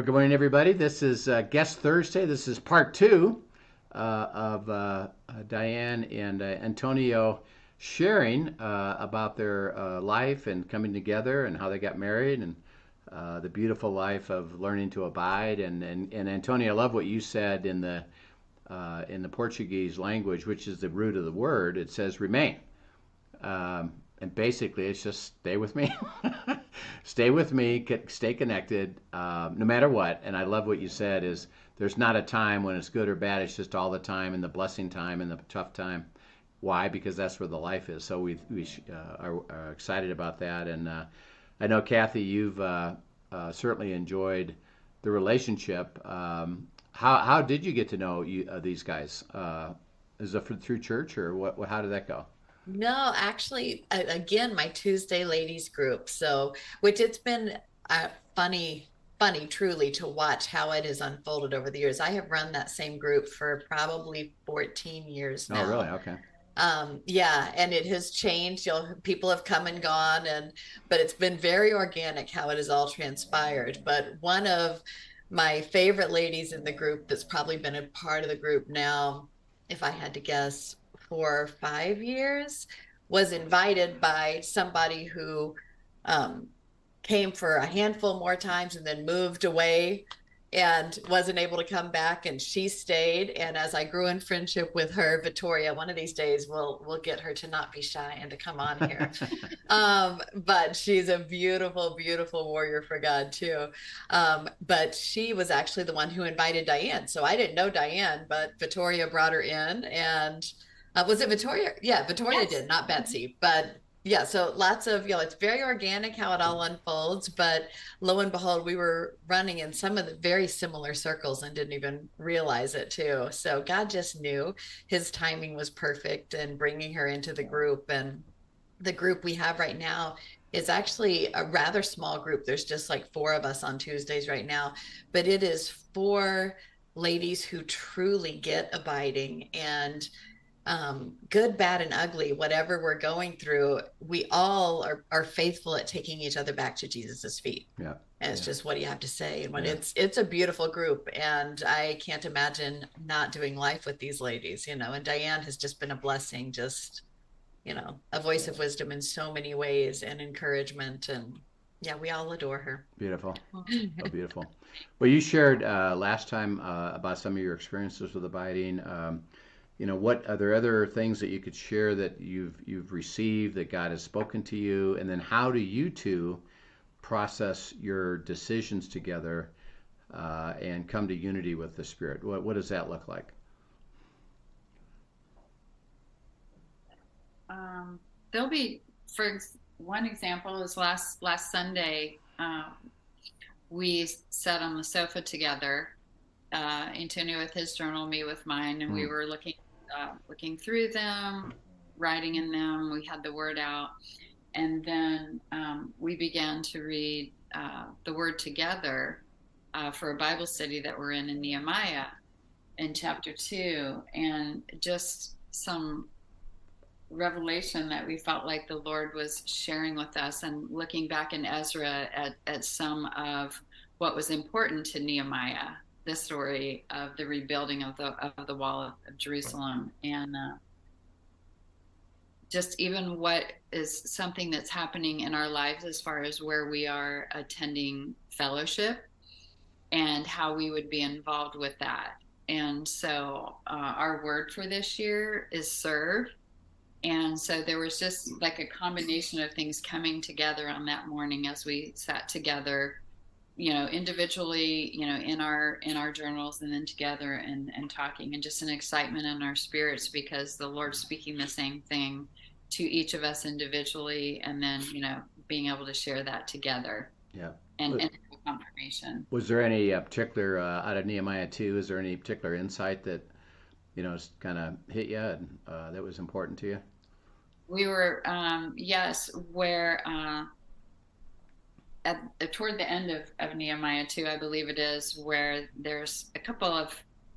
Well, good morning, everybody. This is uh, Guest Thursday. This is part two uh, of uh, uh Diane and uh, Antonio sharing uh, about their life and coming together and how they got married and the beautiful life of learning to abide. And, and, and Antonio, I love what you said in the in the Portuguese language, which is the root of the word. It says remain. Um, and basically it's just stay with me. Stay with me stay connected um, no matter what. And i love what you said is there's not a time when it's good or bad. It's just all the time and the blessing time and the tough time. Why? Because that's where the life is. So we, we uh, are, are, excited about that. And uh, i know kathy you've uh, uh certainly enjoyed the relationship. Um, how, how did you get to know you, uh, these guys? Uh, is it through church or what, how did that go no, actually, again, my Tuesday ladies group. So, which it's been uh, funny, funny, truly, to watch how it has unfolded over the years. I have run that same group for probably 14 years now. Oh, really? Okay. Um, yeah, and it has changed. You know, people have come and gone, and but it's been very organic how it has all transpired. But one of my favorite ladies in the group that's probably been a part of the group now, if I had to guess, for five years was invited by somebody who um, came for a handful more times and then moved away and wasn't able to come back and she stayed. And as i grew in friendship with her victoria one of these days we'll we'll get her to not be shy and to come on here. Um, but she's a beautiful beautiful warrior for god too. Um, but she was actually the one who invited diane. So i didn't know diane but victoria brought her in and uh, was it Victoria? Yeah, Victoria yes. did, not Betsy. But yeah, so lots of, you know, it's very organic how it all unfolds. But lo and behold, we were running in some of the very similar circles and didn't even realize it too. So God just knew his timing was perfect and bringing her into the group. And the group we have right now is actually a rather small group. There's just like four of us on Tuesdays right now, but it is for ladies who truly get abiding and um, good, bad, and ugly, whatever we're going through, we all are, are faithful at taking each other back to Jesus's feet. Yeah. And it's yeah. just what do you have to say? And when yeah. it's it's a beautiful group, and I can't imagine not doing life with these ladies, you know. And Diane has just been a blessing, just you know, a voice of wisdom in so many ways and encouragement and yeah, we all adore her. Beautiful. Oh, beautiful. Well, you shared uh, last time uh, about some of your experiences with abiding. Um, you know what are there other things that you could share that you've you've received that God has spoken to you? And then how do you two process your decisions together uh, and come to unity with the spirit? What, what does that look like? Um, there'll be for one example is last last sunday um, we sat on the sofa together uh, Antonio with his journal, me with mine, and mm. we were looking uh, looking through them, writing in them. We had the word out. And then um, we began to read uh, the word together uh, for a Bible study that we're in in Nehemiah in chapter two. And just some revelation that we felt like the Lord was sharing with us and looking back in Ezra at, at some of what was important to Nehemiah the story of the rebuilding of the of the wall of, of Jerusalem and uh, just even what is something that's happening in our lives as far as where we are attending fellowship and how we would be involved with that. And so uh, our word for this year is serve. And so there was just like a combination of things coming together on that morning as we sat together you know individually you know in our in our journals and then together and and talking and just an excitement in our spirits because the lord's speaking the same thing to each of us individually, and then you know being able to share that together. Yeah. And, and confirmation. Was there any uh, particular uh, out of Nehemiah two? Is there any particular insight that you know is kind of hit you and uh, that was important to you? We were um, yes, where uh, at, toward the end of, of Nehemiah two, I believe it is, where there's a couple of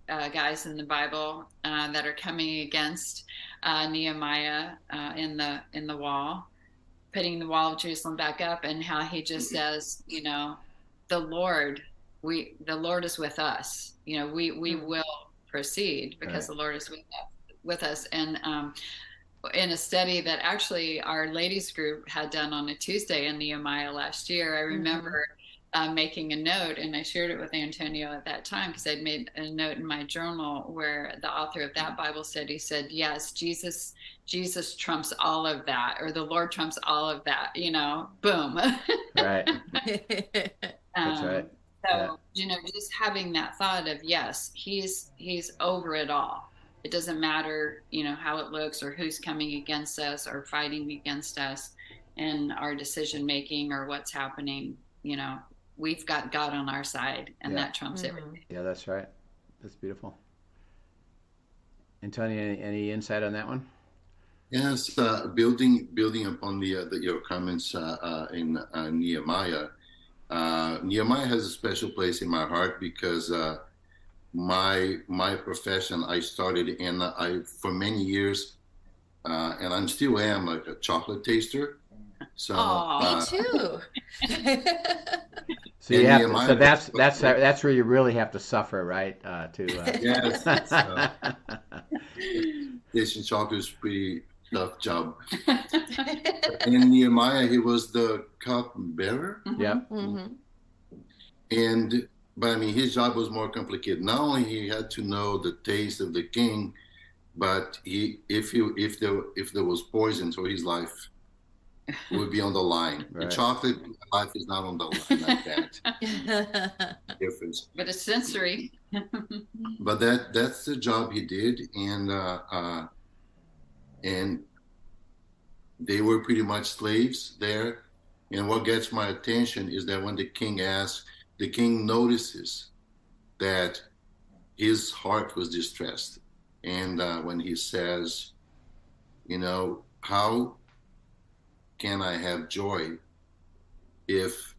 uh, guys in the Bible uh, that are coming against uh, Nehemiah uh, in the in the wall, putting the wall of Jerusalem back up, and how he just says, you know, the Lord, we the Lord is with us. You know, we we mm-hmm. will proceed because right. the Lord is with us, with us. And um, in a study that actually our ladies group had done on a Tuesday in Nehemiah last year, I mm-hmm. remember. Mm-hmm. Uh, making a note, and I shared it with Antonio at that time because I'd made a note in my journal where the author of that Bible study said, "Yes, Jesus, Jesus trumps all of that, or the Lord trumps all of that." You know, boom. right. That's um, right. So yeah. you know, just having that thought of yes, he's he's over it all. It doesn't matter, you know, how it looks or who's coming against us or fighting against us in our decision making or what's happening. You know, we've got God on our side, and yeah. that trumps mm-hmm. everything. Yeah, that's right. That's beautiful. Antonio, any, any insight on that one? Yes, uh, building building upon the, uh, the your comments uh, uh in uh, Nehemiah. Uh, Nehemiah has a special place in my heart because uh, my my profession I started in I for many years, uh, and I'm still am like a chocolate taster. So Aww, me too. so you have to, so that's that's that's where you really have to suffer, right? Uh, to uh... yes. So, tasting chocolate is pretty tough job. in Nehemiah, he was the cup bearer. Mm-hmm. Yeah. Mm-hmm. And but I mean, his job was more complicated. Not only he had to know the taste of the king, but he if he if there if there was poison, so his life would be on the line. Right. The chocolate life is not on the line like that. Difference. But it's sensory. but that that's the job he did, and uh, uh, and they were pretty much slaves there. And what gets my attention is that when the king asks, the king notices that his heart was distressed. And uh, when he says, you know, how can I have joy if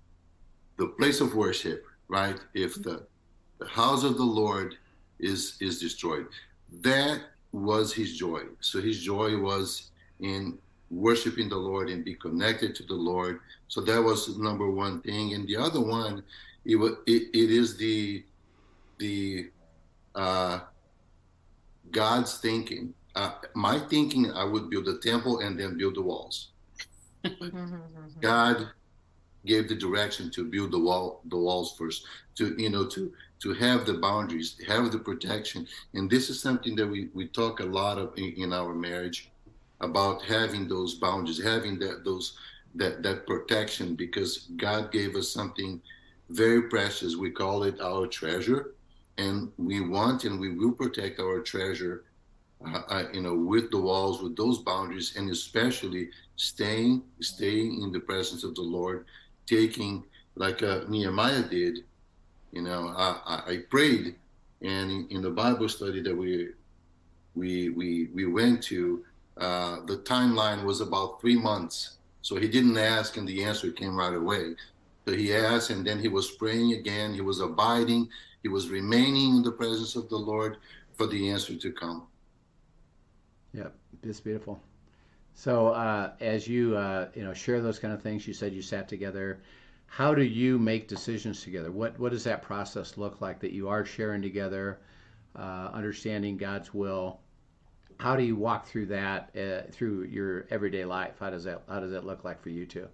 the place of worship, right, if the, the house of the Lord is is destroyed? That was his joy. So his joy was in worshiping the Lord and be connected to the Lord. So that was number one thing. And the other one, it, it, it is the the uh, God's thinking. Uh, my thinking, I would build a temple and then build the walls. God gave the direction to build the wall, the walls first. To you know, to to have the boundaries, have the protection. And this is something that we, we talk a lot of in, in our marriage about having those boundaries, having that those that that protection because God gave us something very precious. We call it our treasure, and we want and we will protect our treasure. Uh, uh, you know, with the walls, with those boundaries, and especially staying, staying in the presence of the Lord, taking like uh, Nehemiah did, you know, I, I prayed, and in, the Bible study that we we we we went to, uh, the timeline was about three months. So he didn't ask, and the answer came right away. So he asked, and then he was praying again. He was abiding. He was remaining in the presence of the Lord for the answer to come. Yeah, it's beautiful. So uh, as you uh, you know share those kind of things, you said you sat together how do you make decisions together? What what does that process look like that you are sharing together, uh, understanding God's will? How do you walk through that uh, through your everyday life? How does that how does that look like for you two?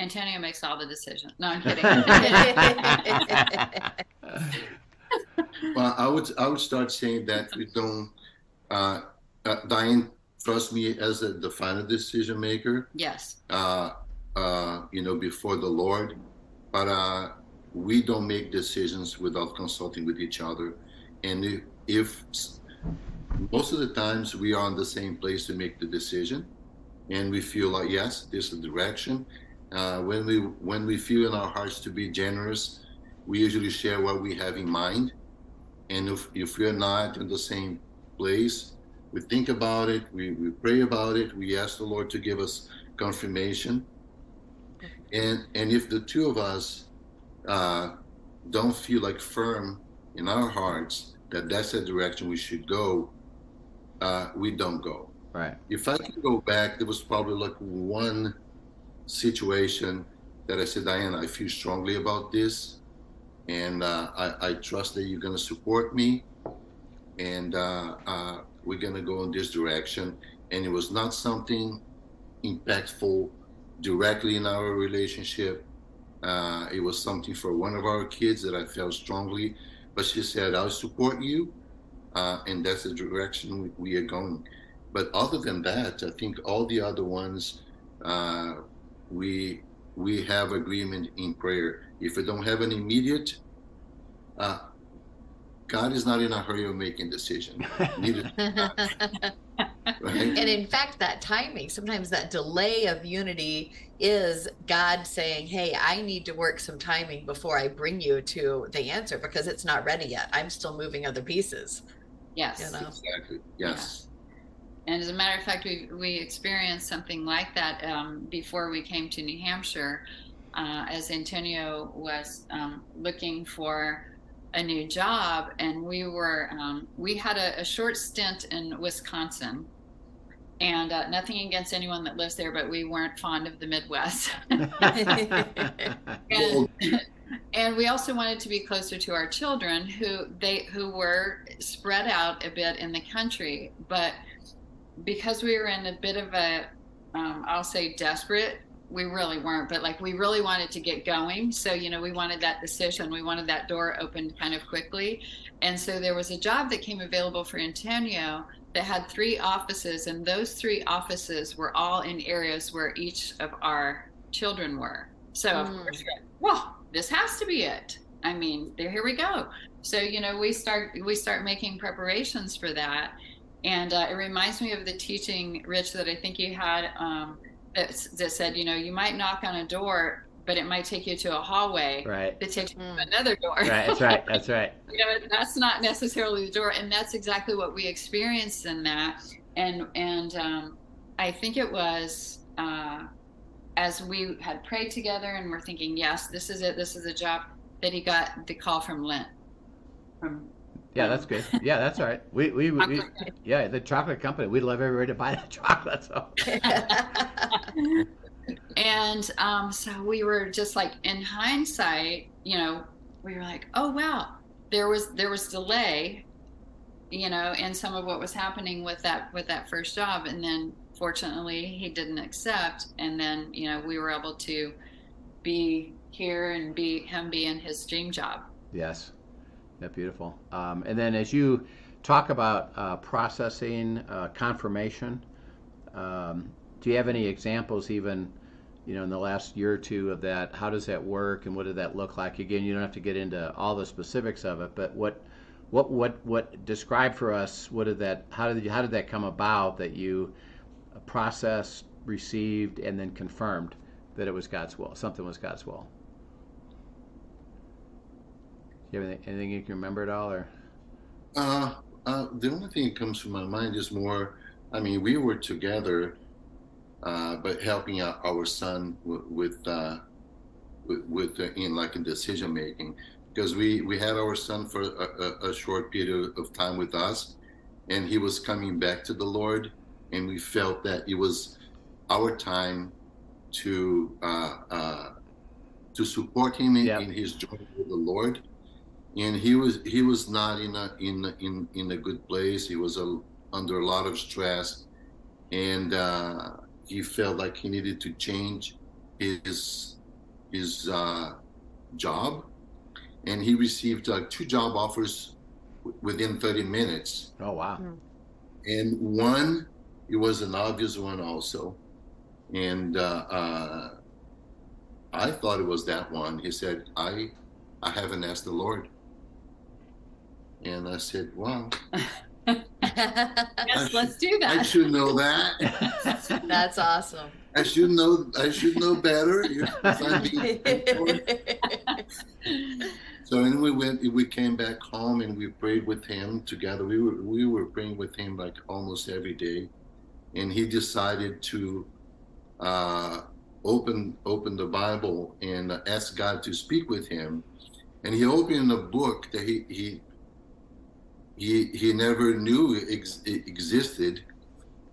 Antonio makes all the decisions. No, I'm kidding. well, I would I would start saying that we don't. Uh, uh, Diane trust me as a, the final decision maker. Yes. Uh, uh, you know, before the Lord. But uh, we don't make decisions without consulting with each other. And if most of the times we are on the same place to make the decision and we feel like yes this is the direction uh, when we when we feel in our hearts to be generous we usually share what we have in mind. And if, if we're not in the same place we think about it we, we pray about it we ask the lord to give us confirmation. And and if the two of us uh, don't feel like firm in our hearts that that's the direction we should go uh, we don't go. Right. if I can go back, there was probably like one situation that I said, Diana, I feel strongly about this, and uh, I, I trust that you're going to support me, and uh, uh, we're going to go in this direction. And it was not something impactful directly in our relationship. Uh, it was something for one of our kids that I felt strongly, but she said, I'll support you, uh, and that's the direction we, we are going but other than that, I think all the other ones, uh, we we have agreement in prayer. If we don't have an immediate, uh, God is not in a hurry of making decision. Neither, right? And in fact, that timing, sometimes that delay of unity is God saying, Hey, I need to work some timing before I bring you to the answer because it's not ready yet. I'm still moving other pieces. Yes. You know? Exactly. Yes. And as a matter of fact, we, we experienced something like that um, before we came to New Hampshire, uh, as Antonio was um, looking for a new job, and we were um, we had a, a, short stint in Wisconsin, and uh, nothing against anyone that lives there, but we weren't fond of the Midwest. and, and we also wanted to be closer to our children, who they who were spread out a bit in the country, but because we were in a bit of a um, i'll say desperate we really weren't but like we really wanted to get going. So you know we wanted that decision. We wanted that door opened kind of quickly. And so there was a job that came available for antonio that had three offices and those three offices were all in areas where each of our children were. So of Mm. course well this has to be it. I mean there here we go. So you know we start we start making preparations for that and uh, it reminds me of the teaching, Rich, that I think you had um, that, that said, you know, you might knock on a door, but it might take you to a hallway Right. that takes you Mm. to another door. Right. That's right. That's right. you know, that's not necessarily the door, and that's exactly what we experienced in that. And and um, I think it was uh, as we had prayed together and we're thinking, yes, this is it, this is a job, that he got the call from Lindt. From Yeah, that's good. Yeah, that's all right. We we, we, we yeah, the chocolate company. We'd love everybody to buy that chocolate. So and um, so we were just like in hindsight you know we were like oh wow there was there was delay you know in some of what was happening with that with that first job and then fortunately he didn't accept and then you know we were able to be here and be him be in his dream job yes, yeah, beautiful. Um, and then as you talk about uh, processing uh, confirmation, um, do you have any examples even? You know, in the last year or two of that, how does that work, and what did that look like? Again, you don't have to get into all the specifics of it, but what, what, what, what? Describe for us what did that? How did you, how did that come about that you processed, received, and then confirmed that it was God's will? Something was God's will. Do you have anything, anything you can remember at all, or? Uh, uh, the only thing that comes to my mind is more. I mean, we were together, uh, but helping out our son with, with, uh, with, with uh, in like in decision making, because we we had our son for a, a, a short period of time with us, and he was coming back to the Lord, and we felt that it was our time to uh, uh, to support him in, Yep. in his journey with the Lord and he was he was not in a in in in a good place. He was a, under a lot of stress, and uh, he felt like he needed to change his his uh, job, and he received uh, two job offers w- within 30 minutes, Oh wow! and one it was an obvious one also, and uh, uh, I thought it was that one. He said, "I I haven't asked the Lord." And I said, "Wow." yes, let's do that. I should know that. That's awesome. I should know. I should know better. so then we went. We came back home and we prayed with him together. We were we were praying with him like almost every day, and he decided to uh, open open the Bible and ask God to speak with him. And he opened a book that he he he, he never knew ex- existed,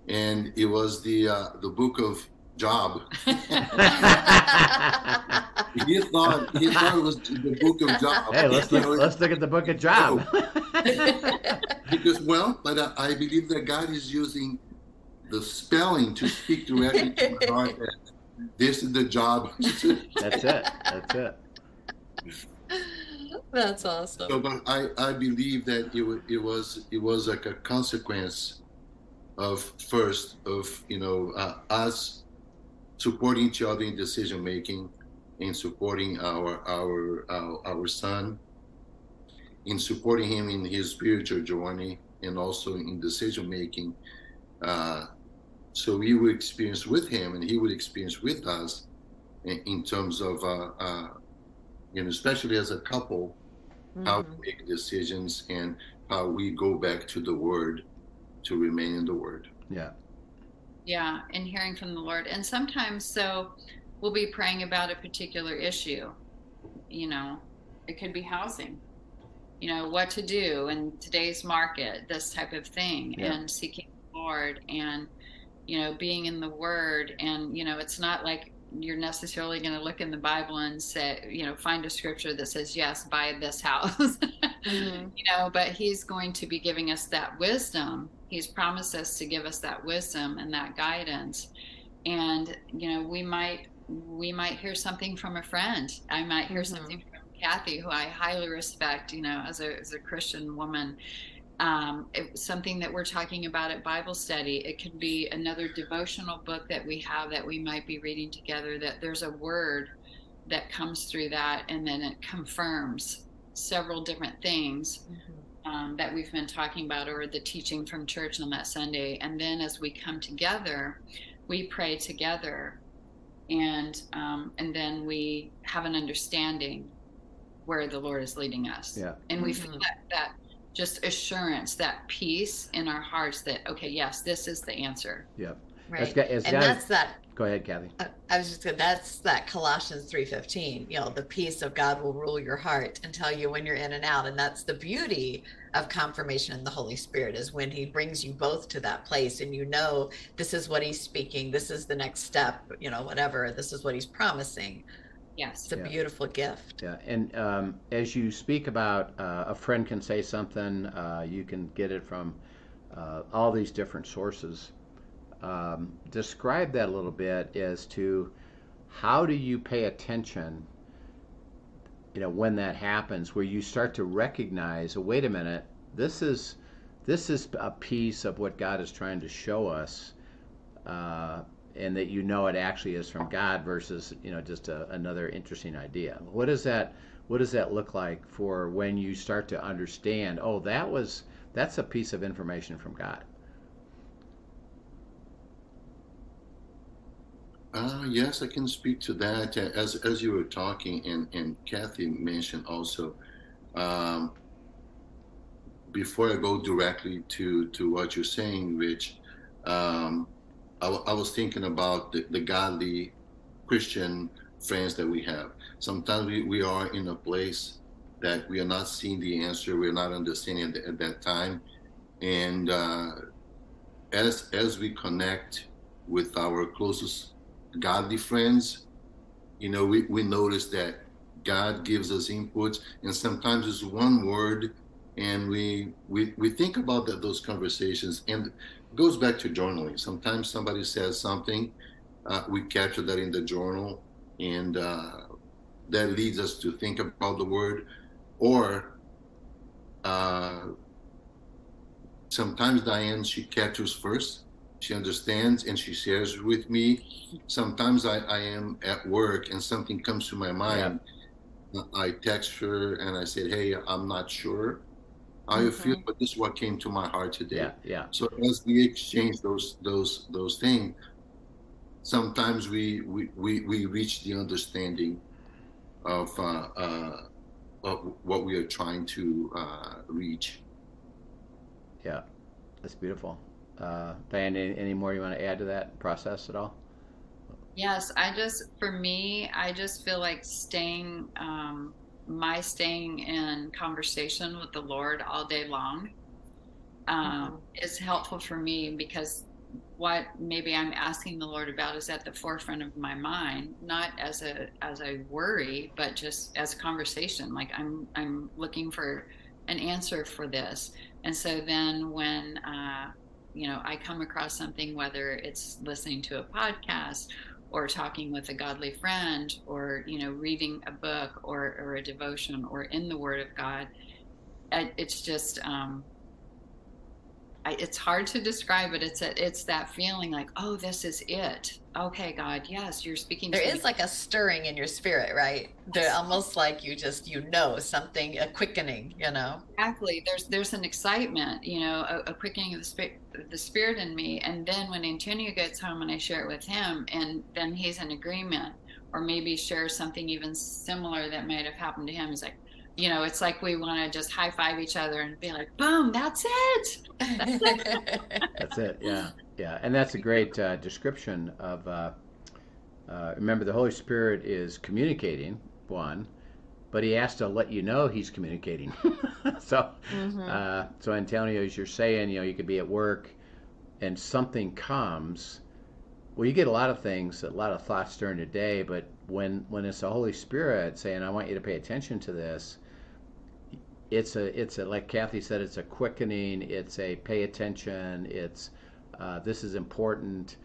and it was the uh, the book of Job. he thought he thought it was the book of Job. Hey, let's look, let's look at the book of Job. because well, but I, I, believe that God is using the spelling to speak directly to my heart. This is the job. That's it. That's it. That's awesome. So, but I, I believe that it, it was it was like a consequence of first of you know uh, us supporting each other in decision making, in supporting our our our, our son, in supporting him in his spiritual journey, and also in decision making. Uh, so we would experience with him, and he would experience with us, in, in terms of, uh, you know, especially as a couple, mm-hmm. how we make decisions and how we go back to the Word to remain in the Word. Yeah. Yeah, and hearing from the Lord. And sometimes, so we'll be praying about a particular issue. You know, it could be housing, you know, what to do in today's market, this type of thing, yeah. and seeking the Lord and, you know, being in the Word. And, you know, it's not like you're necessarily going to look in the Bible and say, you know, find a scripture that says, yes, buy this house, mm-hmm. you know, but He's going to be giving us that wisdom He's promised us to give us that wisdom and that guidance. And, you know, we might we might hear something from a friend. I might hear mm-hmm. something from Kathy, who I highly respect, you know, as a as a Christian woman. Um, it, something that we're talking about at Bible study. It could be another devotional book that we have that we might be reading together. That there's a word that comes through that, and then it confirms several different things. Mm-hmm um, that we've been talking about or the teaching from church on that Sunday. And then as we come together, we pray together and um, and then we have an understanding where the Lord is leading us. Yeah. And we mm-hmm. feel that, that just assurance, that peace in our hearts that, okay, yes, this is the answer. Yeah. Right. and that's that Go ahead, Kathy. Uh, I was just going that's that Colossians 3:15. You know, the peace of God will rule your heart and tell you when you're in and out. And that's the beauty of confirmation in the Holy Spirit is when he brings you both to that place and you know this is what he's speaking, this is the next step, you know, whatever, this is what he's promising. Yes. It's a yeah. beautiful gift. Yeah. And um, as you speak about uh, a friend can say something, uh, you can get it from uh, all these different sources um, describe that a little bit as to how do you pay attention you know when that happens where you start to recognize oh, wait a minute this is this is a piece of what god is trying to show us uh, and that you know it actually is from god versus you know just a, another interesting idea what does that what does that look like for when you start to understand oh that was that's a piece of information from god Uh, yes, I can speak to that. As as you were talking, and and Kathy mentioned also. Um, before I go directly to to what you're saying, Rich, um, I, I, was thinking about the, the godly Christian friends that we have. Sometimes we, we are in a place that we are not seeing the answer, we're not understanding at, at that time, and uh, as as we connect with our closest godly friends, you know, we, we notice that God gives us inputs, and sometimes it's one word, and we we, we think about that those conversations, and goes back to journaling. Sometimes somebody says something, uh, we capture that in the journal, and uh, that leads us to think about the word, or uh, sometimes Diane she captures first, she understands and she shares with me. Sometimes I, I am at work and something comes to my mind. Yeah. I text her and I said, Hey, I'm not sure. How you feel, but this is what came to my heart today. Yeah, yeah. So as we exchange those those those things, sometimes we we, we, we reach the understanding of uh, uh, of what we are trying to uh, reach. Yeah, that's beautiful. Uh, Diane, any, any more you want to add to that process at all? Yes, I just, for me, I just feel like staying, um, my staying in conversation with the Lord all day long um, mm-hmm. is helpful for me because what maybe I'm asking the Lord about is at the forefront of my mind, not as a as a worry, but just as a conversation. Like I'm I'm looking for an answer for this, and so then when uh, you know I come across something, whether it's listening to a podcast or talking with a godly friend or you know reading a book or, or a devotion or in the word of god it's just um, I, it's hard to describe it. It's a, it's that feeling like, oh, this is it. Okay, God, yes, you're speaking. There is me. like a stirring in your spirit, right? They're almost like you just you know something, a quickening, you know. Exactly. There's there's an excitement, you know, a, a quickening of the spirit, the spirit in me. And then when Antonio gets home and I share it with him, and then he's in agreement, or maybe shares something even similar that might have happened to him. He's like, you know, it's like we want to just high five each other and be like, boom, that's it. That's it. that's it. Yeah. Yeah. And that's a great uh, description of, uh, uh, remember, the Holy Spirit is communicating, one, but he has to let you know he's communicating. so, mm-hmm. Uh, so Antonio, as you're saying, you know, you could be at work and something comes. Well, you get a lot of things, a lot of thoughts during the day, but when when it's the Holy Spirit saying, "I want you to pay attention to this," it's a it's a like Kathy said, it's a quickening. It's a pay attention. It's uh, this is important,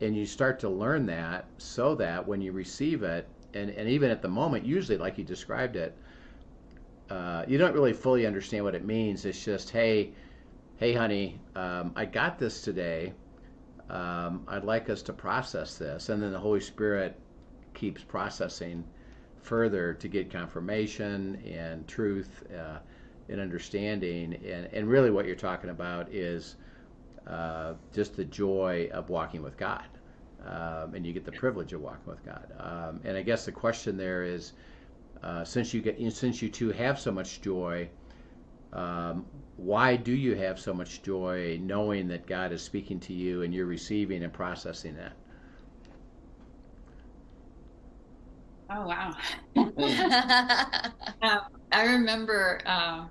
and you start to learn that so that when you receive it, and and even at the moment, usually like you described it, uh, you don't really fully understand what it means. It's just hey, hey, honey, um, I got this today. Um, I'd like us to process this, and then the Holy Spirit keeps processing further to get confirmation and truth uh, and understanding. And, and really, what you're talking about is uh, just the joy of walking with God. Um, and you get the privilege of walking with God. Um, and I guess the question there is, uh, since you get since you two have so much joy, um, why do you have so much joy knowing that God is speaking to you and you're receiving and processing that? Oh wow! uh, I remember uh,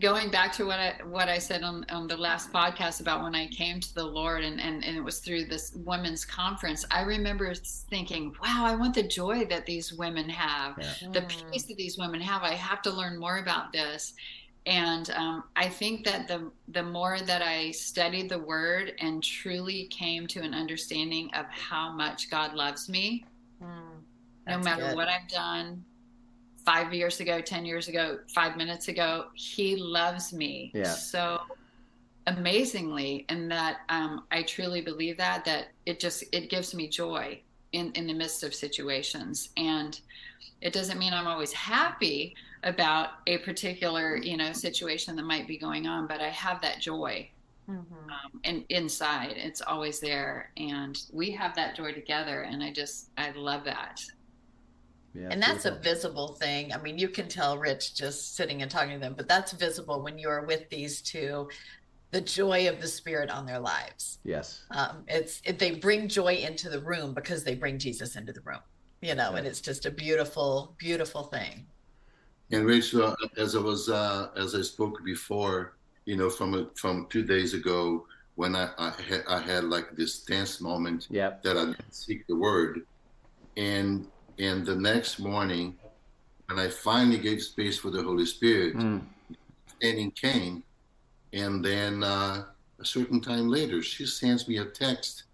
going back to what I what I said on, on the last podcast about when I came to the Lord and, and, and it was through this women's conference. I remember thinking, wow, I want the joy that these women have, yeah. the mm. peace that these women have. I have to learn more about this. And um, I think that the the more that I studied the Word and truly came to an understanding of how much God loves me, mm no matter good. what I've done five years ago, 10 years ago, five minutes ago, he loves me yeah. so amazingly. And that um, I truly believe that, that it just, it gives me joy in, in the midst of situations. And it doesn't mean I'm always happy about a particular, you know, situation that might be going on, but I have that joy Mm-hmm. Um, and inside it's always there and we have that joy together and i just i love that yeah, and that's beautiful. a visible thing. I mean, you can tell Rich just sitting and talking to them, but that's visible when you are with these two. The joy of the Spirit on their lives. Yes, um, it's it, they bring joy into the room because they bring Jesus into the room. You know, and it's just a beautiful, beautiful thing. And Rachel, as I was uh, as I spoke before, you know, from a, from two days ago when I I had, I had like this tense moment yep. that I didn't seek the word, and and the next morning, when I finally gave space for the Holy Spirit, mm. standing came. And then uh, a certain time later, she sends me a text.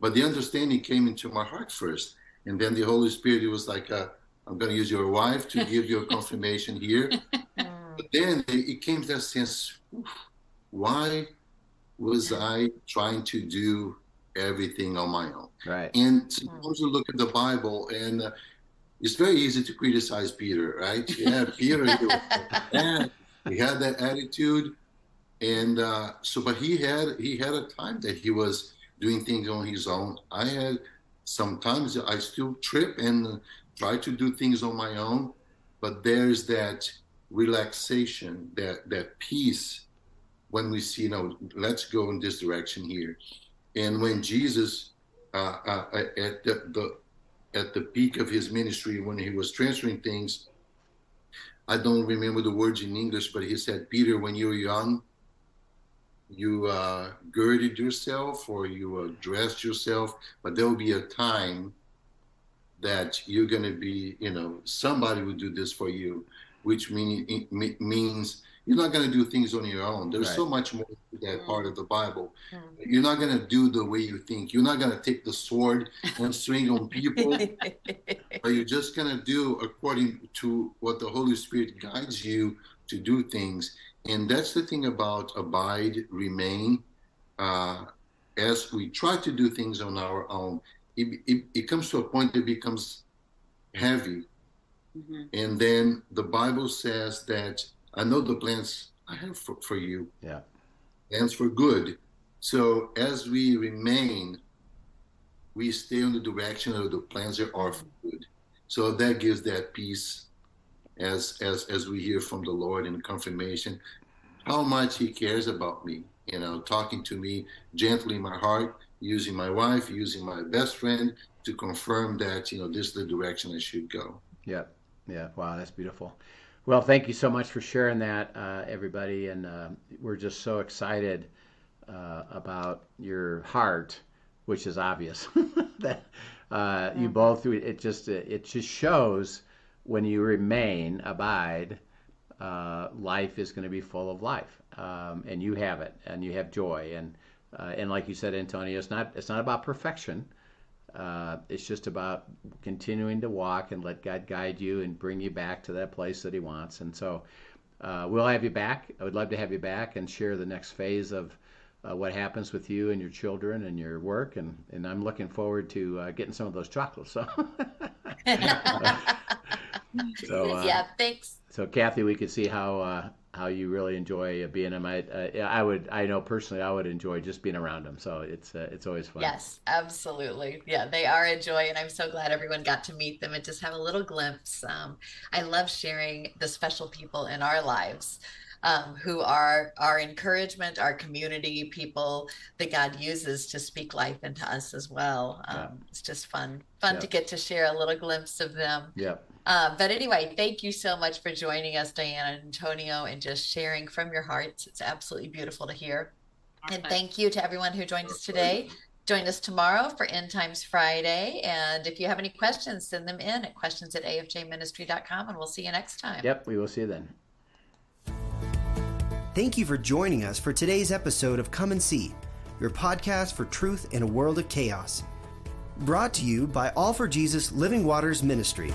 But the understanding came into my heart first. And then the Holy Spirit, it was like, uh, I'm going to use your wife to give you a confirmation here. but then it, it came to that sense why was I trying to do everything on my own. Right. And suppose you look at the Bible, and uh, it's very easy to criticize Peter, right? Yeah, Peter, he had that attitude, and uh, so but he had he had a time that he was doing things on his own. I had sometimes I still trip and try to do things on my own, but there's that relaxation, that that peace when we see, you know, let's go in this direction here. And when Jesus, uh, uh, at the, the at the peak of his ministry, when he was transferring things, I don't remember the words in English, but he said, Peter, when you were young, you uh, girded yourself or you uh, dressed yourself, but there will be a time that you're going to be, you know, somebody will do this for you, which mean, means you're not going to do things on your own. There's right. so much more to that part of the Bible. Mm-hmm. You're not going to do the way you think. You're not going to take the sword and swing on people, but you're just going to do according to what the Holy Spirit guides you to do things. And that's the thing about abide, remain. Uh, as we try to do things on our own, it, it, it comes to a point that becomes heavy. Mm-hmm. And then the Bible says that I know the plans I have for, for you. Yeah. Plans for good. So as we remain, we stay on the direction of the plans that are for good. So that gives that peace as as as we hear from the Lord in confirmation, how much He cares about me. You know, talking to me gently in my heart, using my wife, using my best friend to confirm that you know this is the direction I should go. Yeah, yeah. Wow, that's beautiful. Well, thank you so much for sharing that, uh, everybody, and uh, we're just so excited uh, about your heart, which is obvious that uh, you both. It just it just shows when you remain abide, uh, life is going to be full of life, um, and you have it, and you have joy, and uh, and like you said, Antonio, it's not it's not about perfection. Uh, it's just about continuing to walk and let God guide you and bring you back to that place that He wants. And so uh, we'll have you back. I would love to have you back and share the next phase of uh, what happens with you and your children and your work. And, and I'm looking forward to uh, getting some of those chocolates. So, so uh, yeah, thanks. So Kathy, we could see how how you really enjoy being him. I, uh, I would, I know personally, I would enjoy just being around them. So it's, uh, it's always fun. Yes, absolutely. Yeah, they are a joy, and I'm so glad everyone got to meet them and just have a little glimpse. Um, I love sharing the special people in our lives. Um, who are our encouragement, our community people that God uses to speak life into us as well. Um, yeah. It's just fun, fun yeah. to get to share a little glimpse of them. Yeah. Um, but anyway, thank you so much for joining us, Diana and Antonio, and just sharing from your hearts. It's absolutely beautiful to hear. And thank you to everyone who joined us today. Join us tomorrow for End Times Friday. And if you have any questions, send them in at questions at afjministry.com, and we'll see you next time. Yep, we will see you then. Thank you for joining us for today's episode of Come and See, your podcast for truth in a world of chaos. Brought to you by All for Jesus Living Waters Ministry.